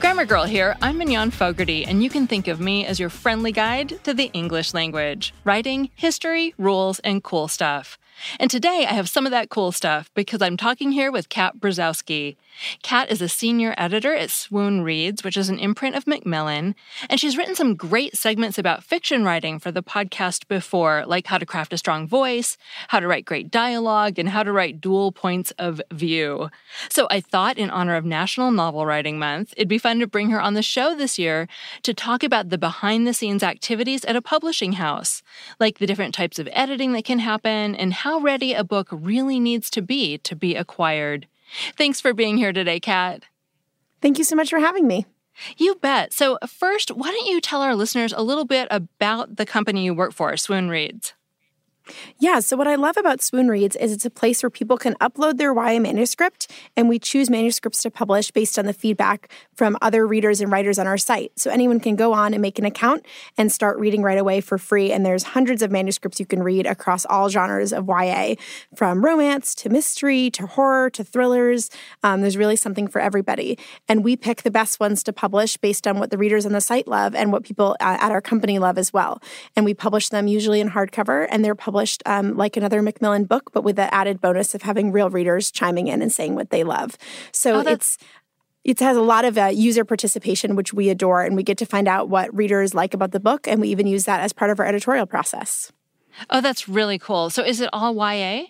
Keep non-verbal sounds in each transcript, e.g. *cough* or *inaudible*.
Grammar Girl here. I'm Mignon Fogarty, and you can think of me as your friendly guide to the English language writing, history, rules, and cool stuff. And today I have some of that cool stuff because I'm talking here with Kat Brzozowski. Kat is a senior editor at Swoon Reads, which is an imprint of Macmillan, and she's written some great segments about fiction writing for the podcast before, like how to craft a strong voice, how to write great dialogue, and how to write dual points of view. So I thought, in honor of National Novel Writing Month, it'd be fun to bring her on the show this year to talk about the behind the scenes activities at a publishing house, like the different types of editing that can happen and how ready a book really needs to be to be acquired. Thanks for being here today, Kat. Thank you so much for having me. You bet. So, first, why don't you tell our listeners a little bit about the company you work for, Swoon Reads? Yeah, so what I love about Swoon Reads is it's a place where people can upload their YA manuscript, and we choose manuscripts to publish based on the feedback from other readers and writers on our site. So anyone can go on and make an account and start reading right away for free. And there's hundreds of manuscripts you can read across all genres of YA, from romance to mystery to horror to thrillers. Um, there's really something for everybody. And we pick the best ones to publish based on what the readers on the site love and what people uh, at our company love as well. And we publish them usually in hardcover, and they're published published um, like another Macmillan book, but with the added bonus of having real readers chiming in and saying what they love. So oh, it's it has a lot of uh, user participation, which we adore, and we get to find out what readers like about the book, and we even use that as part of our editorial process. Oh, that's really cool. So is it all YA?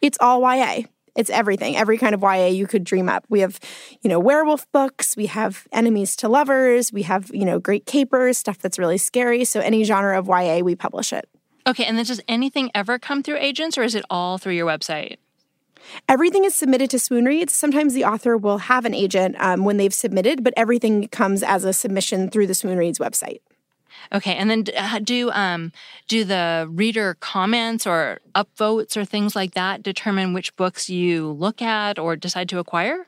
It's all YA. It's everything, every kind of YA you could dream up. We have, you know, werewolf books, we have enemies to lovers, we have, you know, great capers, stuff that's really scary. So any genre of YA, we publish it. Okay, and then does anything ever come through agents or is it all through your website? Everything is submitted to Swoon Reads. Sometimes the author will have an agent um, when they've submitted, but everything comes as a submission through the Swoon Reads website. Okay, and then uh, do um, do the reader comments or upvotes or things like that determine which books you look at or decide to acquire?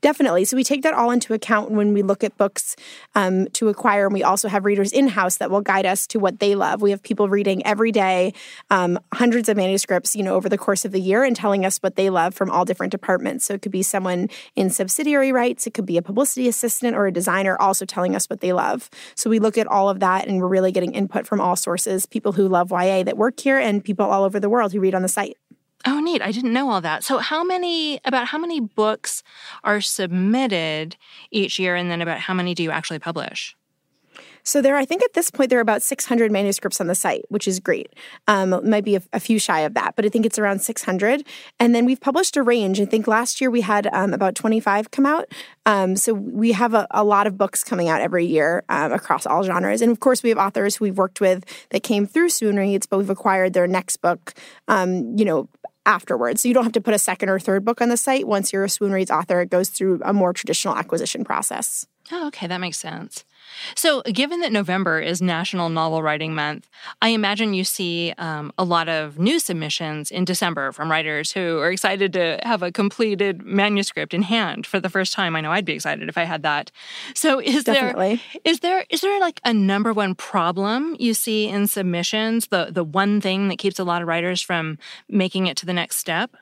Definitely. So we take that all into account when we look at books um, to acquire. And we also have readers in house that will guide us to what they love. We have people reading every day, um, hundreds of manuscripts, you know, over the course of the year and telling us what they love from all different departments. So it could be someone in subsidiary rights, it could be a publicity assistant or a designer also telling us what they love. So we look at all of that and we're really getting input from all sources people who love YA that work here and people all over the world who read on the site. Oh, neat. I didn't know all that. So, how many, about how many books are submitted each year, and then about how many do you actually publish? So there, I think at this point there are about 600 manuscripts on the site, which is great. Um, might be a, a, few shy of that, but I think it's around 600. And then we've published a range. I think last year we had um, about 25 come out. Um, so we have a, a, lot of books coming out every year um, across all genres. And of course, we have authors who we've worked with that came through Swoon Reads, but we've acquired their next book, um, you know, afterwards. So you don't have to put a second or third book on the site. Once you're a Swoon Reads author, it goes through a more traditional acquisition process. Oh, okay, that makes sense. So, given that November is National Novel Writing Month, I imagine you see um, a lot of new submissions in December from writers who are excited to have a completed manuscript in hand for the first time. I know I'd be excited if I had that. So, is Definitely. there is there is there like a number one problem you see in submissions? The the one thing that keeps a lot of writers from making it to the next step?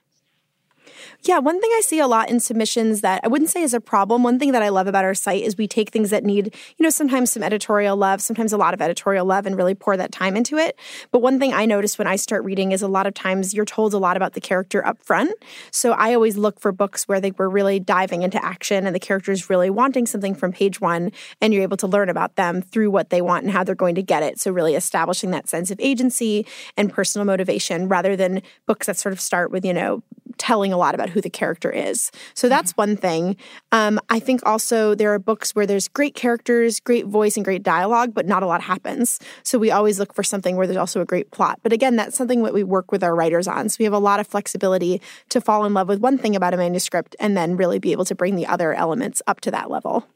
Yeah, one thing I see a lot in submissions that I wouldn't say is a problem. One thing that I love about our site is we take things that need, you know, sometimes some editorial love, sometimes a lot of editorial love, and really pour that time into it. But one thing I notice when I start reading is a lot of times you're told a lot about the character up front. So I always look for books where they were really diving into action and the characters really wanting something from page one, and you're able to learn about them through what they want and how they're going to get it. So really establishing that sense of agency and personal motivation rather than books that sort of start with, you know, telling a lot about who the character is. So mm-hmm. that's one thing. Um, I think also there are books where there's great characters, great voice, and great dialogue, but not a lot happens. So we always look for something where there's also a great plot. But again, that's something that we work with our writers on. So we have a lot of flexibility to fall in love with one thing about a manuscript and then really be able to bring the other elements up to that level.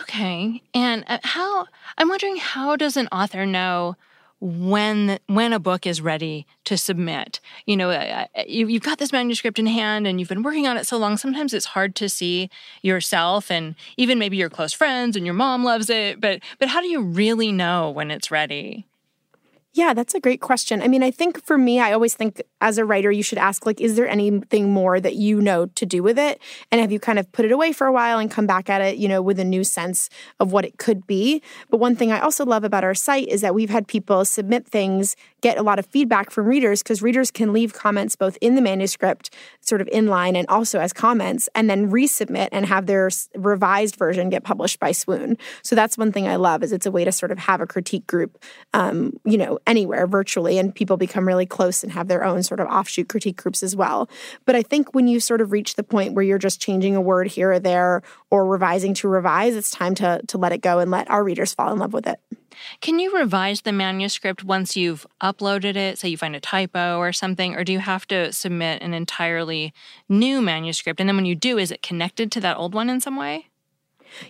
Okay. And uh, how, I'm wondering, how does an author know? When when a book is ready to submit. You know, you, have got this manuscript in hand and you've been working on it so long. Sometimes it's hard to see yourself, and even maybe your close friends and your mom loves it. But but how do you really know when it's ready? Yeah, that's a great question. I mean, I think for me, I always think as a writer, you should ask, like, is there anything more that you know to do with it? And have you kind of put it away for a while and come back at it, you know, with a new sense of what it could be? But one thing I also love about our site is that we've had people submit things, get a lot of feedback from readers, because readers can leave comments both in the manuscript, sort of in line, and also as comments, and then resubmit and have their revised version get published by Swoon. So that's one thing I love is it's a way to sort of have a critique group, um, you know, anywhere virtually, and people become really close and have their own sort of offshoot critique groups as well. But I think when you sort of reach the point where you're just changing a word here or there or revising to revise, it's time to to let it go and let our readers fall in love with it. Can you revise the manuscript once you've uploaded it? Say you find a typo or something, or do you have to submit an entirely new manuscript? And then when you do, is it connected to that old one in some way?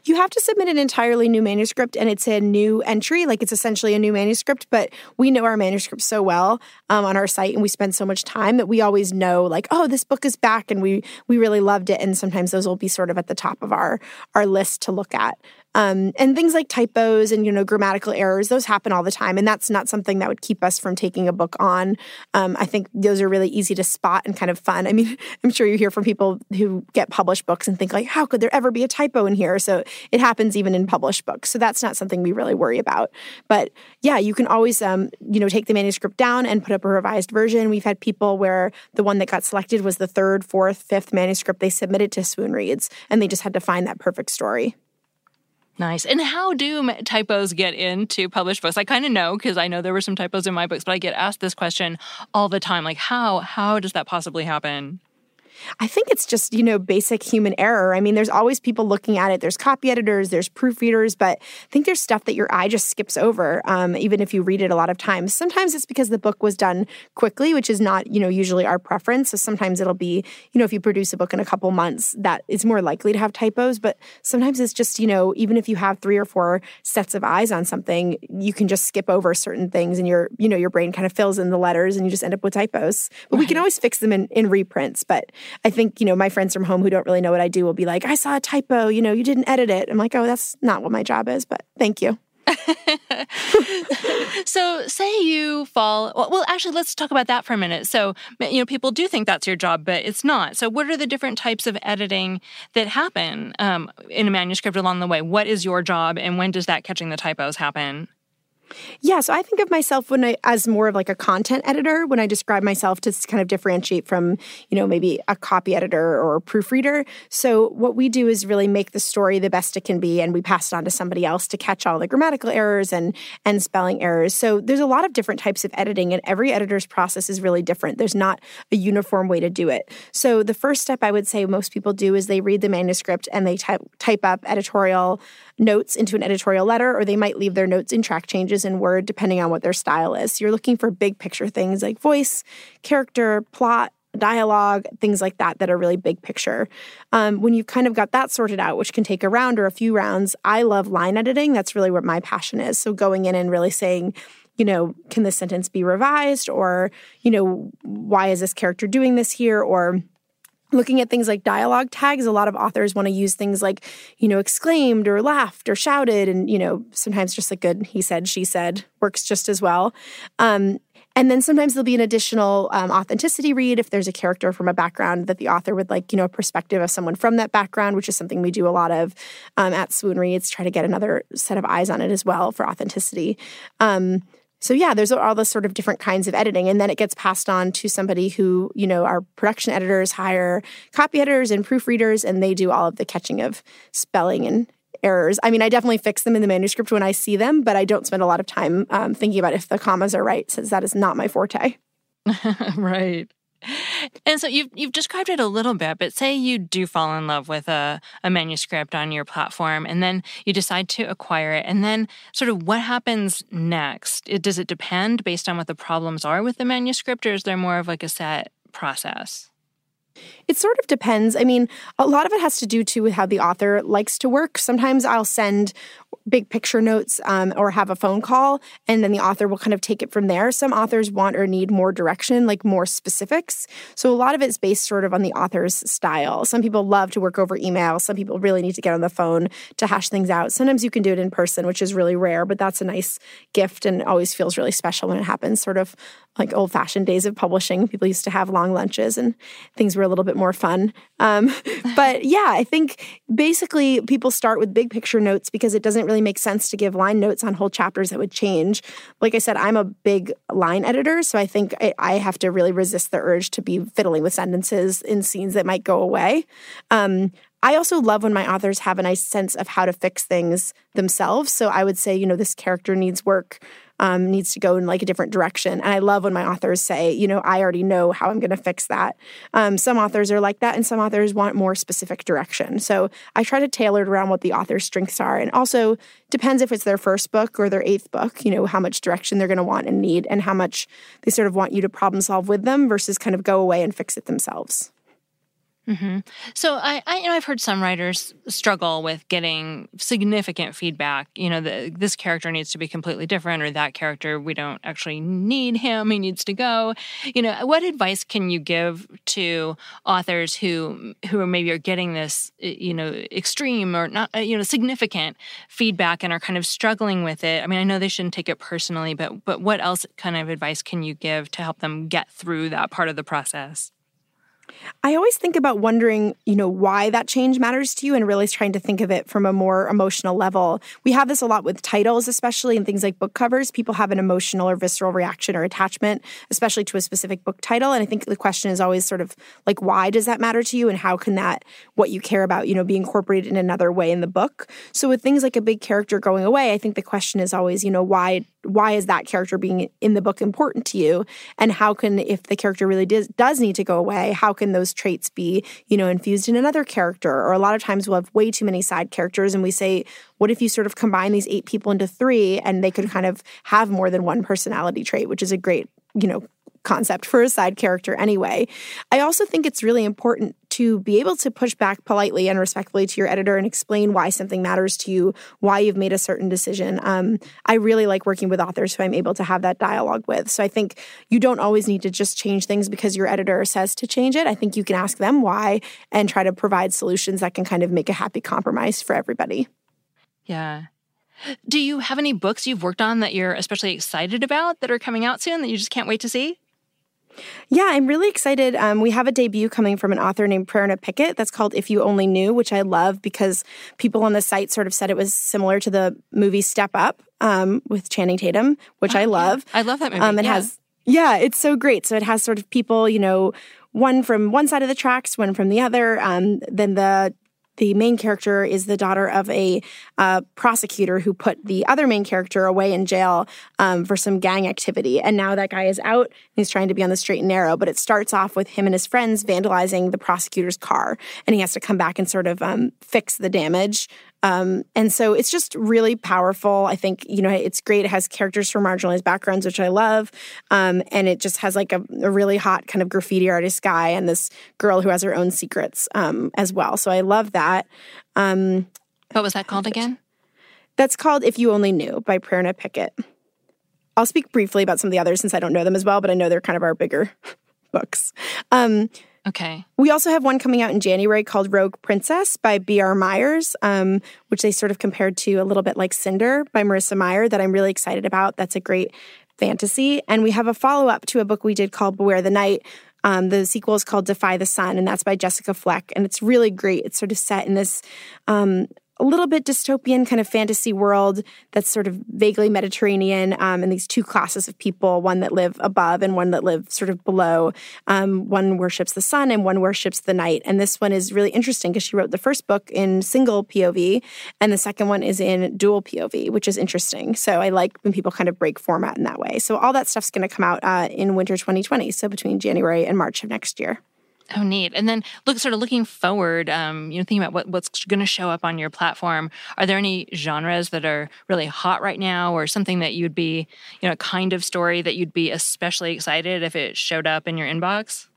You have to submit an entirely new manuscript and it's a new entry, like it's essentially a new manuscript. But we know our manuscript so well um, on our site and we spend so much time that we always know, like, oh, this book is back and we we really loved it. And sometimes those will be sort of at the top of our our list to look at. Um, and things like typos and you know grammatical errors those happen all the time and that's not something that would keep us from taking a book on. Um, i think those are really easy to spot and kind of fun. I mean *laughs* i'm sure you hear from people who get published books and think like how could there ever be a typo in here? So it happens even in published books. So that's not something we really worry about. But yeah you can always um, you know take the manuscript down and put up a revised version. We've had people where the one that got selected was the third fourth fifth manuscript they submitted to swoon reads and they just had to find that perfect story Nice. And how do typos get into published books? I kind of know because I know there were some typos in my books, but I get asked this question all the time. Like how how does that possibly happen? I think it's just, you know, basic human error. I mean, there's always people looking at it. There's copy editors, there's proofreaders, but I think there's stuff that your eye just skips over, um, even if you read it a lot of times. Sometimes it's because the book was done quickly, which is not, you know, usually our preference. So sometimes it'll be, you know, if you produce a book in a couple months, that is more likely to have typos. But sometimes it's just, you know, even if you have three or four sets of eyes on something, you can just skip over certain things and your, you know, your brain kind of fills in the letters and you just end up with typos. But right. we can always fix them in, in reprints. But I think, you know, my friends from home who don't really know what I do will be like, I saw a typo, you know, you didn't edit it. I'm like, oh, that's not what my job is, but thank you. *laughs* so say you fall well actually let's talk about that for a minute so you know people do think that's your job but it's not so what are the different types of editing that happen um, in a manuscript along the way what is your job and when does that catching the typos happen yeah, so I think of myself when I as more of like a content editor when I describe myself to kind of differentiate from, you know, maybe a copy editor or a proofreader. So what we do is really make the story the best it can be and we pass it on to somebody else to catch all the grammatical errors and and spelling errors. So there's a lot of different types of editing and every editor's process is really different. There's not a uniform way to do it. So the first step I would say most people do is they read the manuscript and they type type up editorial notes into an editorial letter, or they might leave their notes in track changes in Word, depending on what their style is. So you're looking for big picture things like voice, character, plot, dialogue, things like that, that are really big picture. Um, when you've kind of got that sorted out, which can take a round or a few rounds, I love line editing. That's really what my passion is. So going in and really saying, you know, can this sentence be revised? Or, you know, why is this character doing this here? Or, looking at things like dialogue tags a lot of authors want to use things like you know exclaimed or laughed or shouted and you know sometimes just a good he said she said works just as well um, and then sometimes there'll be an additional um, authenticity read if there's a character from a background that the author would like, you know, a perspective of someone from that background, which is something we do a lot of um, at Swoon Reads, try to get another set of eyes on it as well for authenticity. Um, so yeah, there's all the sort of different kinds of editing, and then it gets passed on to somebody who you know our production editors hire copy editors and proofreaders, and they do all of the catching of spelling and errors. I mean, I definitely fix them in the manuscript when I see them, but I don't spend a lot of time um, thinking about if the commas are right, since that is not my forte. *laughs* right. And so you've you've described it a little bit, but say you do fall in love with a, a manuscript on your platform and then you decide to acquire it. And then sort of what happens next? It, does it depend based on what the problems are with the manuscript, or is there more of like a set process? It sort of depends. I mean, a lot of it has to do too with how the author likes to work. Sometimes I'll send big picture notes um, or have a phone call, and then the author will kind of take it from there. Some authors want or need more direction, like more specifics. So a lot of it's based sort of on the author's style. Some people love to work over email. Some people really need to get on the phone to hash things out. Sometimes you can do it in person, which is really rare, but that's a nice gift and always feels really special when it happens, sort of like old fashioned days of publishing. People used to have long lunches and things were a little bit more fun. Um, *laughs* but yeah, I think basically people start with big picture notes because it doesn't really make sense to give line notes on whole chapters that would change. Like I said, I'm a big line editor, so I think I have to really resist the urge to be fiddling with sentences in scenes that might go away. Um, I also love when my authors have a nice sense of how to fix things themselves. So I would say, you know, this character needs work um, needs to go in like a different direction. And I love when my authors say, you know, I already know how I'm going to fix that. Um, some authors are like that, and some authors want more specific direction. So I try to tailor it around what the author's strengths are. And also depends if it's their first book or their eighth book, you know, how much direction they're going to want and need, and how much they sort of want you to problem solve with them versus kind of go away and fix it themselves. Mm-hmm. So I, I, you know, I've heard some writers struggle with getting significant feedback. You know, the, this character needs to be completely different, or that character we don't actually need him; he needs to go. You know, what advice can you give to authors who who maybe are getting this, you know, extreme or not, uh, you know, significant feedback and are kind of struggling with it? I mean, I know they shouldn't take it personally, but but what else kind of advice can you give to help them get through that part of the process? I always think about wondering, you know, why that change matters to you and really trying to think of it from a more emotional level. We have this a lot with titles, especially in things like book covers. People have an emotional or visceral reaction or attachment, especially to a specific book title. And I think the question is always sort of like, why does that matter to you? And how can that, what you care about, you know, be incorporated in another way in the book? So with things like a big character going away, I think the question is always, you know, why why is that character being in the book important to you and how can if the character really does, does need to go away how can those traits be you know infused in another character or a lot of times we'll have way too many side characters and we say what if you sort of combine these eight people into three and they could kind of have more than one personality trait which is a great you know concept for a side character anyway. I also think it's really important to be able to push back politely and respectfully to your editor and explain why something matters to you, why you've made a certain decision. Um, I really like working with authors who I'm able to have that dialogue with. So I think you don't always need to just change things because your editor says to change it. I think you can ask them why and try to provide solutions that can kind of make a happy compromise for everybody. Yeah. Do you have any books you've worked on that you're especially excited about that are coming out soon that you just can't wait to see? Yeah, I'm really excited. Um, we have a debut coming from an author named Prerna Pickett that's called If You Only Knew, which I love because people on the site sort of said it was similar to the movie Step Up um, with Channing Tatum, which oh, I love. Yeah. I love that movie. Um, it yeah. has, yeah, it's so great. So it has sort of people, you know, one from one side of the tracks, one from the other. Um, then the the main character is the daughter of a uh, prosecutor who put the other main character away in jail um, for some gang activity. And now that guy is out and he's trying to be on the straight and narrow. But it starts off with him and his friends vandalizing the prosecutor's car. And he has to come back and sort of um, fix the damage um, and so it's just really powerful. I think, you know, it's great. It has characters from marginalized backgrounds, which I love. Um, and it just has like a, a, really hot kind of graffiti artist guy and this girl who has her own secrets um, as well. So I love that. Um, what was that called again? That's called If You Only Knew by Prerna Pickett. I'll speak briefly about some of the others since I don't know them as well, but I know they're kind of our bigger *laughs* books. Um, Okay. We also have one coming out in January called Rogue Princess by B.R. Myers, um, which they sort of compared to a little bit like Cinder by Marissa Meyer that I'm really excited about. That's a great fantasy. And we have a follow up to a book we did called Beware the Night. Um, the sequel is called Defy the Sun, and that's by Jessika Fleck. And it's really great. It's sort of set in this um, a little bit dystopian kind of fantasy world that's sort of vaguely Mediterranean, um, and these two classes of people one that live above and one that live sort of below. Um, one worships the sun and one worships the night. And this one is really interesting because she wrote the first book in single POV, and the second one is in dual POV, which is interesting. So I like when people kind of break format in that way. So all that stuff's going to come out uh, in winter 2020, so between January and March of next year. Oh, neat. And then look, sort of looking forward, um, you know, thinking about what, what's going to show up on your platform. Are there any genres that are really hot right now, or something that you'd be, you know, a kind of story that you'd be especially excited if it showed up in your inbox?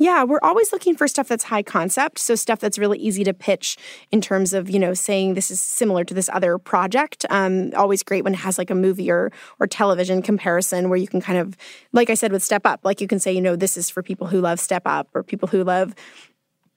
Yeah, we're always looking for stuff that's high concept. So stuff that's really easy to pitch in terms of, you know, saying this is similar to this other project. Um, always great when it has like a movie or or television comparison where you can kind of, like I said with Step Up, like you can say, you know, this is for people who love Step Up or people who love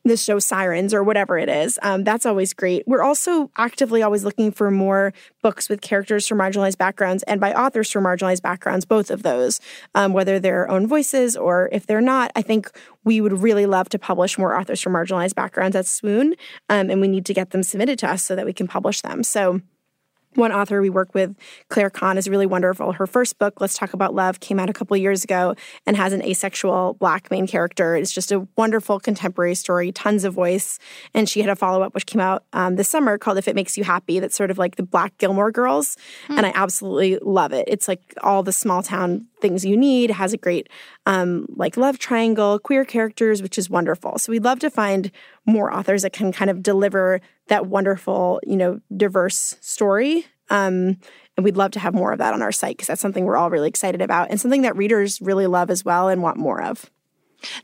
the show Sirens or whatever it is. Um, that's always great. We're also actively always looking for more books with characters from marginalized backgrounds and by authors from marginalized backgrounds, both of those, um, whether they're own voices or if they're not. I think we would really love to publish more authors from marginalized backgrounds at Swoon, um, and we need to get them submitted to us so that we can publish them. So one author we work with, Claire Kann, is really wonderful. Her first book, Let's Talk About Love, came out a couple years ago and has an asexual black main character. It's just a wonderful contemporary story, tons of voice. And she had a follow up which came out um, this summer called If It Makes You Happy, that's sort of like the Black Gilmore Girls. Mm. And I absolutely love it. It's like all the small town things you need, it has a great um, like love triangle, queer characters, which is wonderful. So we'd love to find more authors that can kind of deliver that wonderful, you know, diverse story. Um, and we'd love to have more of that on our site because that's something we're all really excited about and something that readers really love as well and want more of.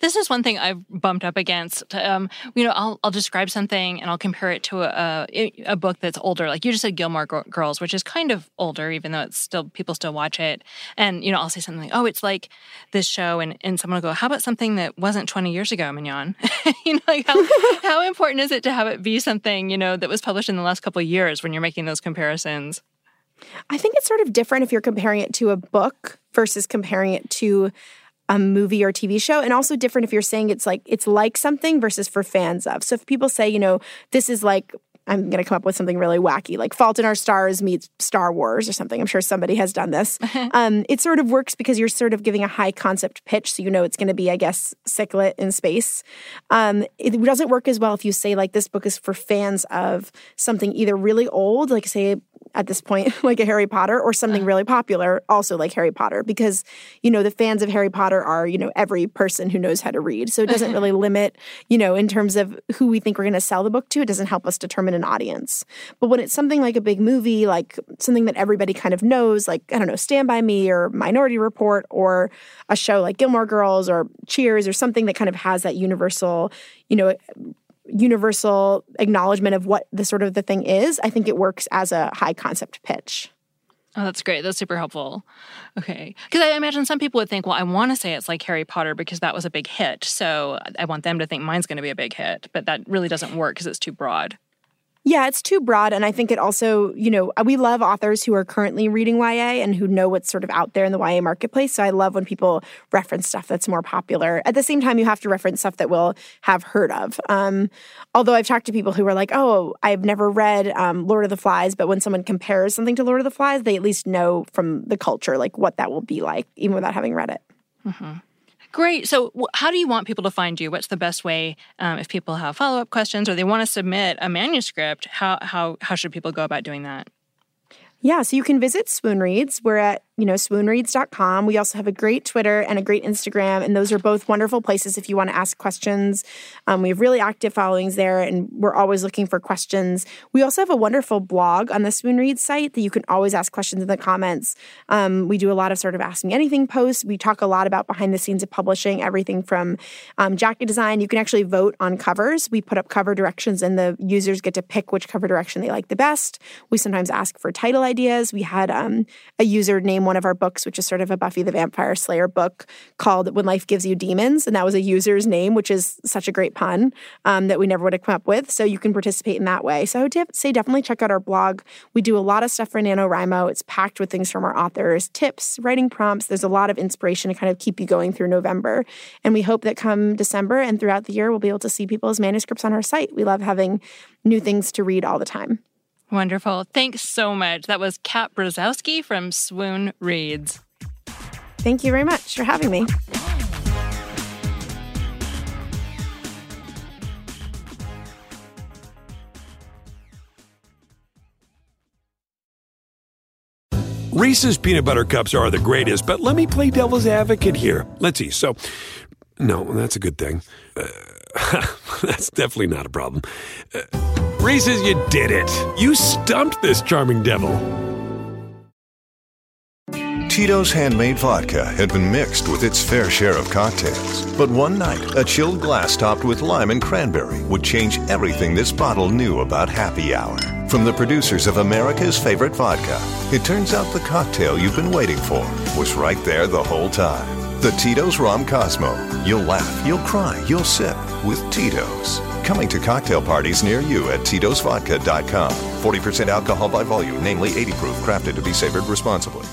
This is one thing I've bumped up against. Um, you know, I'll, I'll describe something and I'll compare it to a, a, a book that's older. Like you just said, Gilmore Girls, which is kind of older, even though it's still people still watch it. And you know, I'll say something like, "Oh, it's like this show," and and someone will go, "How about something that wasn't 20 years ago, Mignon?" *laughs* you know, like how *laughs* how important is it to have it be something you know that was published in the last couple of years when you're making those comparisons? I think it's sort of different if you're comparing it to a book versus comparing it to a movie or TV show, and also different if you're saying it's like it's like something versus for fans of. So if people say, you know, this is like I'm going to come up with something really wacky, like Fault in Our Stars meets Star Wars or something. I'm sure somebody has done this. *laughs* um, it sort of works because you're sort of giving a high concept pitch, so you know it's going to be, I guess, sick lit in space. Um, it doesn't work as well if you say like this book is for fans of something either really old, like say at this point, *laughs* like a Harry Potter, or something uh. really popular, also like Harry Potter, because, you know, the fans of Harry Potter are, you know, every person who knows how to read. So it doesn't *laughs* really limit, you know, in terms of who we think we're going to sell the book to. It doesn't help us determine an audience. But when it's something like a big movie, like something that everybody kind of knows, like, I don't know, Stand By Me or Minority Report or a show like Gilmore Girls or Cheers or something that kind of has that universal, you know, universal acknowledgement of what the sort of the thing is, I think it works as a high concept pitch. Oh, that's great. That's super helpful. Okay. Because I imagine some people would think, well, I want to say it's like Harry Potter because that was a big hit. So I want them to think mine's going to be a big hit. But that really doesn't work because it's too broad. Yeah, it's too broad. And I think it also, you know, we love authors who are currently reading YA and who know what's sort of out there in the YA marketplace. So I love when people reference stuff that's more popular. At the same time, you have to reference stuff that we'll have heard of. Um, although I've talked to people who are like, oh, I've never read um, Lord of the Flies, but when someone compares something to Lord of the Flies, they at least know from the culture, like what that will be like, even without having read it. Mm-hmm. Great. So, how do you want people to find you? What's the best way um, if people have follow up questions or they want to submit a manuscript? How how how should people go about doing that? Yeah, so you can visit Swoon Reads. We're at you know, swoonreads.com. We also have a great Twitter and a great Instagram, and those are both wonderful places if you want to ask questions. Um, we have really active followings there, and we're always looking for questions. We also have a wonderful blog on the Swoon Reads site that you can always ask questions in the comments. Um, we do a lot of sort of asking anything posts. We talk a lot about behind the scenes of publishing, everything from um, jacket design. You can actually vote on covers. We put up cover directions, and the users get to pick which cover direction they like the best. We sometimes ask for title ideas. We had um, a user name one of our books, which is sort of a Buffy the Vampire Slayer book called When Life Gives You Demons. And that was a user's name, which is such a great pun um, that we never would have come up with. So you can participate in that way. So I would say definitely check out our blog. We do a lot of stuff for NaNoWriMo. It's packed with things from our authors, tips, writing prompts. There's a lot of inspiration to kind of keep you going through November. And we hope that come December and throughout the year, we'll be able to see people's manuscripts on our site. We love having new things to read all the time. Wonderful. Thanks so much. That was Kat Brzozowski from Swoon Reads. Thank you very much for having me. Reese's peanut butter cups are the greatest, but let me play devil's advocate here. Let's see. So, no, that's a good thing. Uh, *laughs* that's definitely not a problem. Uh, Reese's, you did it. You stumped this charming devil. Tito's handmade vodka had been mixed with its fair share of cocktails. But one night, a chilled glass topped with lime and cranberry would change everything this bottle knew about happy hour. From the producers of America's favorite vodka, it turns out the cocktail you've been waiting for was right there the whole time. The Tito's Rom Cosmo. You'll laugh, you'll cry, you'll sip with Tito's. Coming to cocktail parties near you at Tito'sVodka.com. 40% alcohol by volume, namely 80 proof, crafted to be savored responsibly.